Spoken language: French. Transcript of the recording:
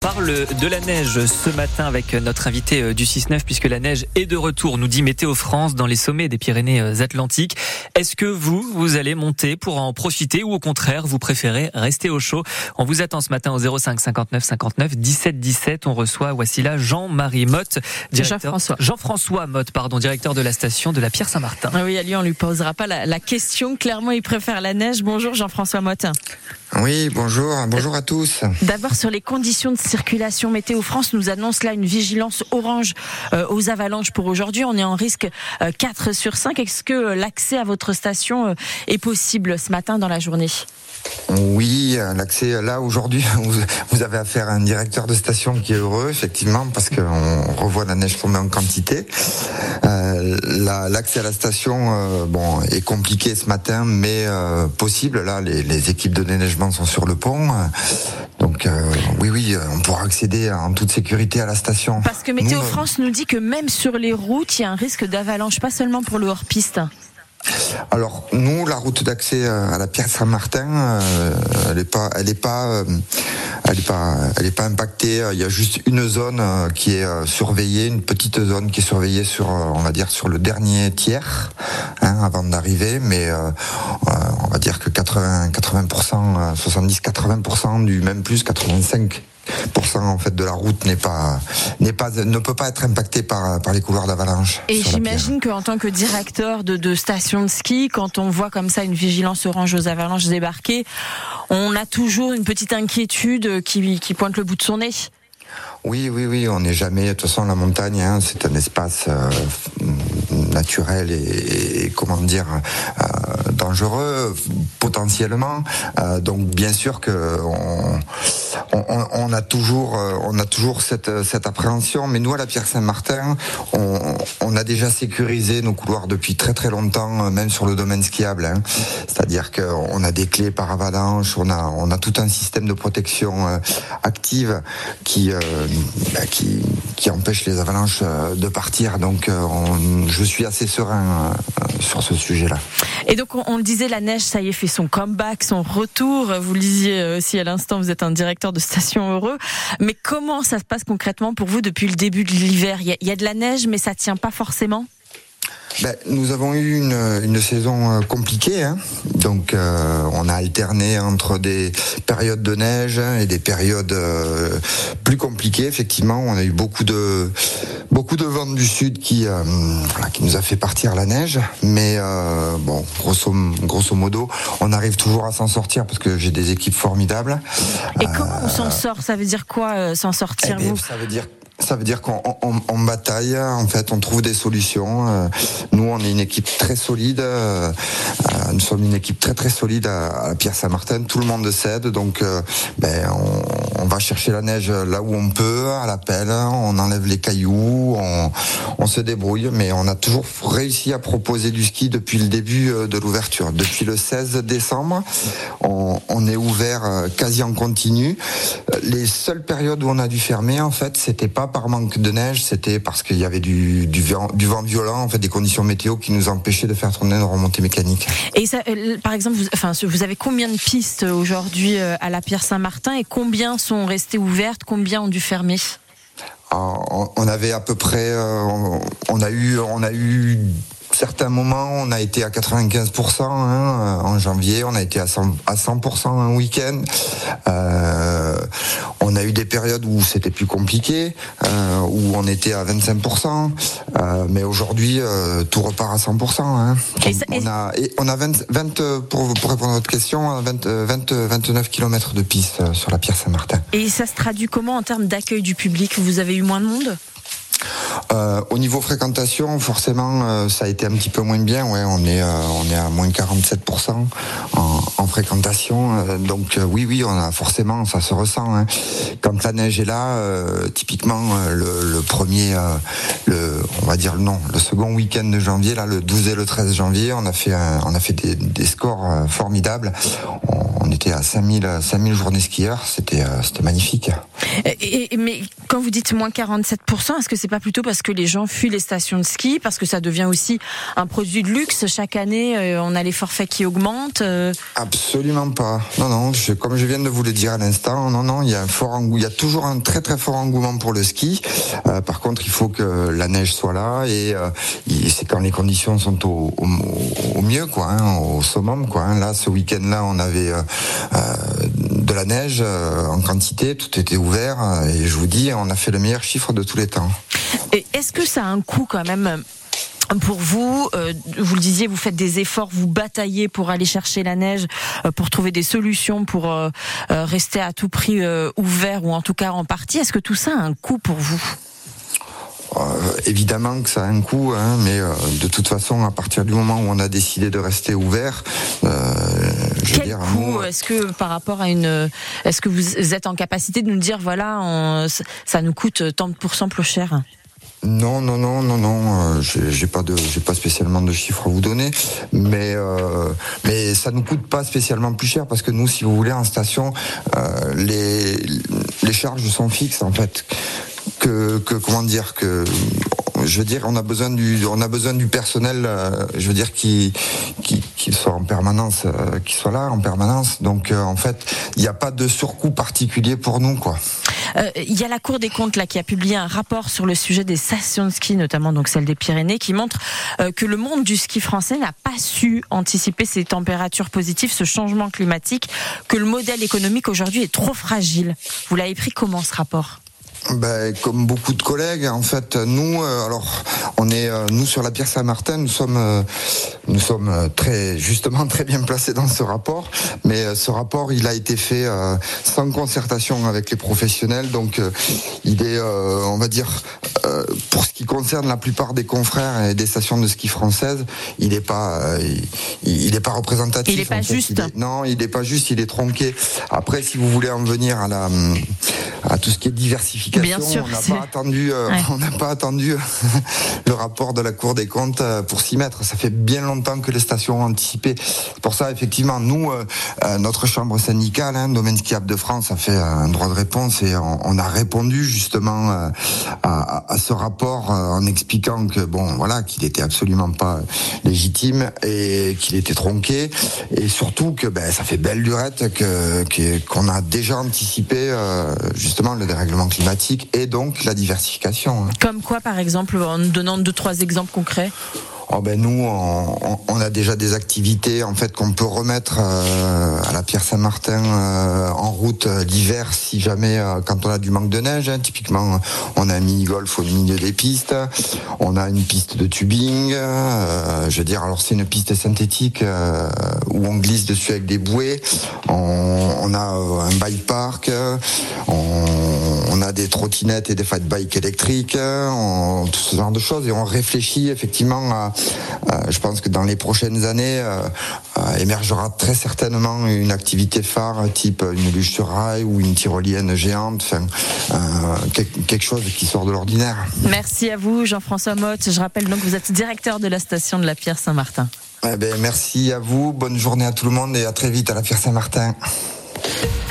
parle de la neige ce matin avec notre invité euh, du 6-9 puisque la neige est de retour, nous dit Météo France dans les sommets des Pyrénées-Atlantiques. Est-ce que vous, vous allez monter pour en profiter ou au contraire, vous préférez rester au chaud? On vous attend ce matin au 05 59 59 17 17. On reçoit, voici là, Jean-Marie Motte, directeur... Jean-François. Jean-François Motte, pardon, directeur de la station de la Pierre Saint-Martin. Ah oui, à lui, on lui posera pas la, la question. Clairement, il préfère la neige. Bonjour Jean-François Motte. Oui, bonjour, bonjour à tous. D'abord sur les conditions de circulation, Météo France nous annonce là une vigilance orange euh, aux avalanches pour aujourd'hui. On est en risque euh, 4 sur 5. Est-ce que euh, l'accès à votre station euh, est possible ce matin dans la journée? Oui, l'accès là aujourd'hui, vous, avez affaire à un directeur de station qui est heureux, effectivement, parce qu'on revoit la neige tomber en quantité. Euh, la- L'accès à la station, euh, bon, est compliqué ce matin, mais euh, possible. Là, les, les équipes de déneigement sont sur le pont, donc oui, oui, on pourra accéder en toute sécurité à la station. Parce que Météo Nous, France nous dit que même sur les routes, il y a un risque d'avalanche, pas seulement pour le hors-piste. Alors nous, la route d'accès euh, à la Pierre Saint-Martin, euh, elle est pas, elle est pas, euh, pas, elle est pas impactée. Il y a juste une zone qui est surveillée, une petite zone qui est surveillée sur, le dernier tiers hein, avant d'arriver. Mais on va dire que 80, 80%, 70-80% du même plus 85 en fait de la route n'est pas n'est pas ne peut pas être impacté par par les couloirs d'avalanche. Et j'imagine qu'en tant que directeur de, de station de ski, quand on voit comme ça une vigilance orange aux avalanches débarquer, on a toujours une petite inquiétude qui, qui pointe le bout de son nez. Oui, oui, oui, on n'est jamais. De toute façon, la montagne, hein, c'est un espace euh, naturel et, et, comment dire euh, dangereux potentiellement. Euh, donc, bien sûr que on, on, on a toujours, euh, on a toujours cette, cette appréhension. Mais nous, à la Pierre Saint-Martin, on, on a déjà sécurisé nos couloirs depuis très très longtemps, euh, même sur le domaine skiable. Hein. C'est-à-dire qu'on a des clés par avalanche, on a, on a tout un système de protection euh, active qui, euh, bah, qui, qui empêche les avalanches de partir. Donc, on- je suis assez serein sur ce sujet-là. Et donc, on, le disait, la neige, ça y est, fait son comeback, son retour. Vous le disiez euh, aussi à l'instant, vous êtes un directeur de station heureux. Mais comment ça se passe concrètement pour vous depuis le début de l'hiver? Il il y a de la neige, mais ça tient pas forcément? Ben, nous avons eu une, une saison euh, compliquée, hein. donc euh, on a alterné entre des périodes de neige hein, et des périodes euh, plus compliquées. Effectivement, on a eu beaucoup de beaucoup de vent du sud qui euh, voilà, qui nous a fait partir la neige, mais euh, bon, grosso, grosso modo, on arrive toujours à s'en sortir parce que j'ai des équipes formidables. Et comment on s'en sort? Ça veut dire quoi, euh, s'en sortir Eh vous? ça veut dire ça veut dire qu'on on, on bataille, en fait, on trouve des solutions. Euh, Nous, on est une équipe très solide. euh, euh, Nous sommes une équipe très très solide à, la Pierre Saint-Martin. Tout le monde cède, donc ben, on, on va chercher la neige là où on peut, à la pelle. On enlève les cailloux, on, on se débrouille, mais on a toujours réussi à proposer du ski depuis le début de l'ouverture. Depuis le 16 décembre, on, on est ouvert quasi en continu. Les seules périodes où on a dû fermer, en fait, c'était pas par manque de neige, c'était parce qu'il y avait du, du, vent, du vent violent, en fait, des conditions météo qui nous empêchaient de faire tourner nos remontées mécaniques. Et ça, euh, par exemple, vous, enfin, vous avez combien de pistes aujourd'hui euh, à la Pierre Saint-Martin et combien sont restées ouvertes, combien ont dû fermer? Alors, on- avait à peu près, euh, on, a eu, on a eu certains moments, on a été à 95% hein, en janvier, on a été à 100%, à 100% un week-end. Euh, périodes où c'était plus compliqué, euh, où on était à 25%, euh, mais aujourd'hui euh, tout repart à 100%. Hein. Et ça- on, a, et on a 20, 20, euh, pour, pour répondre à votre question, on a 20, euh, 20, 29 km de piste sur la Pierre Saint-Martin. Et ça se traduit comment en termes d'accueil du public? Vous avez eu moins de monde? Euh, au niveau fréquentation, forcément, euh, ça a été un petit peu moins bien. Ouais, on est, euh, on est à moins 47% en, en fréquentation. Donc oui, oui, on a forcément, ça se ressent. hein. Quand la neige est là, typiquement le, premier, le, on va dire non, le second week-end de janvier, là, le 12 et le 13 janvier, on a fait, on a fait des, scores formidables. On était à 5000, 5000 journées skieurs. C'était, euh, c'était magnifique. Et- et- mais Quand vous dites moins 47%, est-ce que c'est pas plutôt parce que les gens fuient les stations de ski, parce que ça devient aussi un produit de luxe? Chaque année, euh, on a les forfaits qui augmentent euh Absolument pas. Non, non, comme je viens de vous le dire à l'instant, non, non, il y a un fort engouement, il y a toujours un très très fort engouement pour le ski. Euh, par contre, il faut que la neige soit là et c'est quand les conditions sont au, au, mieux, quoi, hein, au summum, quoi. Hein. Là, ce week-end-là, on avait de la neige en quantité, tout était ouvert et je vous dis, on a fait le meilleur chiffre de tous les temps. Est-ce que ça a un coût quand même pour vous, euh, vous le disiez, vous faites des efforts, vous bataillez pour aller chercher la neige, euh, pour trouver des solutions, pour euh, rester à tout prix ouvert ou en tout cas en partie. Est-ce que tout ça a un coût pour vous? Évidemment que ça a un coût, hein, mais de toute façon, à partir du moment où on a décidé de rester ouvert, je Quel coût Est-ce que par rapport à une, est-ce que vous êtes en capacité de nous dire voilà, ça nous coûte tant de pourcents plus cher? Non, non, non, non, non. Euh, j'ai pas de, j'ai pas spécialement de chiffres à vous donner, mais euh, mais ça nous coûte pas spécialement plus cher parce que nous, si vous voulez, en station, euh, les les charges sont fixes en fait. Que, que comment dire que je veux dire, on a besoin du, on a besoin du personnel, euh, je veux dire, qui, qui, qui soit en permanence, euh, qui soit là en permanence. Donc, euh, en fait, il n'y a pas de surcoût particulier pour nous, quoi. Il y a la Cour des comptes là qui a publié un rapport sur le sujet des stations de ski, notamment donc celle des Pyrénées, qui montre que le monde du ski français n'a pas su anticiper ces températures positives, ce changement climatique, que le modèle économique aujourd'hui est trop fragile. Vous l'avez pris comment ce rapport? Ben, comme beaucoup de collègues, en fait, nous, euh, alors, on est, euh, nous sur la Pierre Saint-Martin, nous sommes, euh, nous sommes très, justement, très bien placés dans ce rapport. Mais ce rapport, il a été fait sans concertation avec les professionnels, donc il est, on va dire, pour ce qui concerne la plupart des confrères et des stations de ski françaises, il n'est pas, il, est pas représentatif. Il n'est pas juste. non, il n'est pas juste, il est tronqué. Après, si vous voulez en venir à la, à tout ce qui est diversification. Bien sûr, on n'a pas attendu, euh, on n'a pas attendu le rapport de la Cour des comptes euh, pour s'y mettre. Ça fait bien longtemps que les stations ont anticipé. Pour ça, effectivement, nous, euh, notre chambre syndicale, hein, Domaine Skiable de France, a fait un droit de réponse et on, a répondu justement à, à, ce rapport en expliquant que bon, voilà, qu'il était absolument pas légitime et qu'il était tronqué et surtout que ben, ça fait belle lurette que qu'on a déjà anticipé justement le dérèglement climatique et donc la diversification. Hein. Comme quoi, par exemple, en donnant deux, trois exemples concrets Oh ben nous, on, a déjà des activités en fait qu'on peut remettre euh, à la Pierre Saint-Martin euh, en route euh, l'hiver si jamais quand on a du manque de neige. Hein. Typiquement, on a un mini golf au milieu des pistes. On a une piste de tubing. je veux dire, alors c'est une piste synthétique où on glisse dessus avec des bouées. On, a un bike park. On, a des trottinettes et des fat bikes électriques. tout ce genre de choses et on réfléchit effectivement à euh, je pense que dans les prochaines années euh, euh, émergera très certainement une activité phare type une luge sur rail ou une tyrolienne géante, enfin, quelque chose qui sort de l'ordinaire. Merci à vous Jean-François Motte. Je rappelle donc que vous êtes directeur de la station de la Pierre Saint-Martin. Eh ben, merci à vous, bonne journée à tout le monde et à très vite à la Pierre Saint-Martin.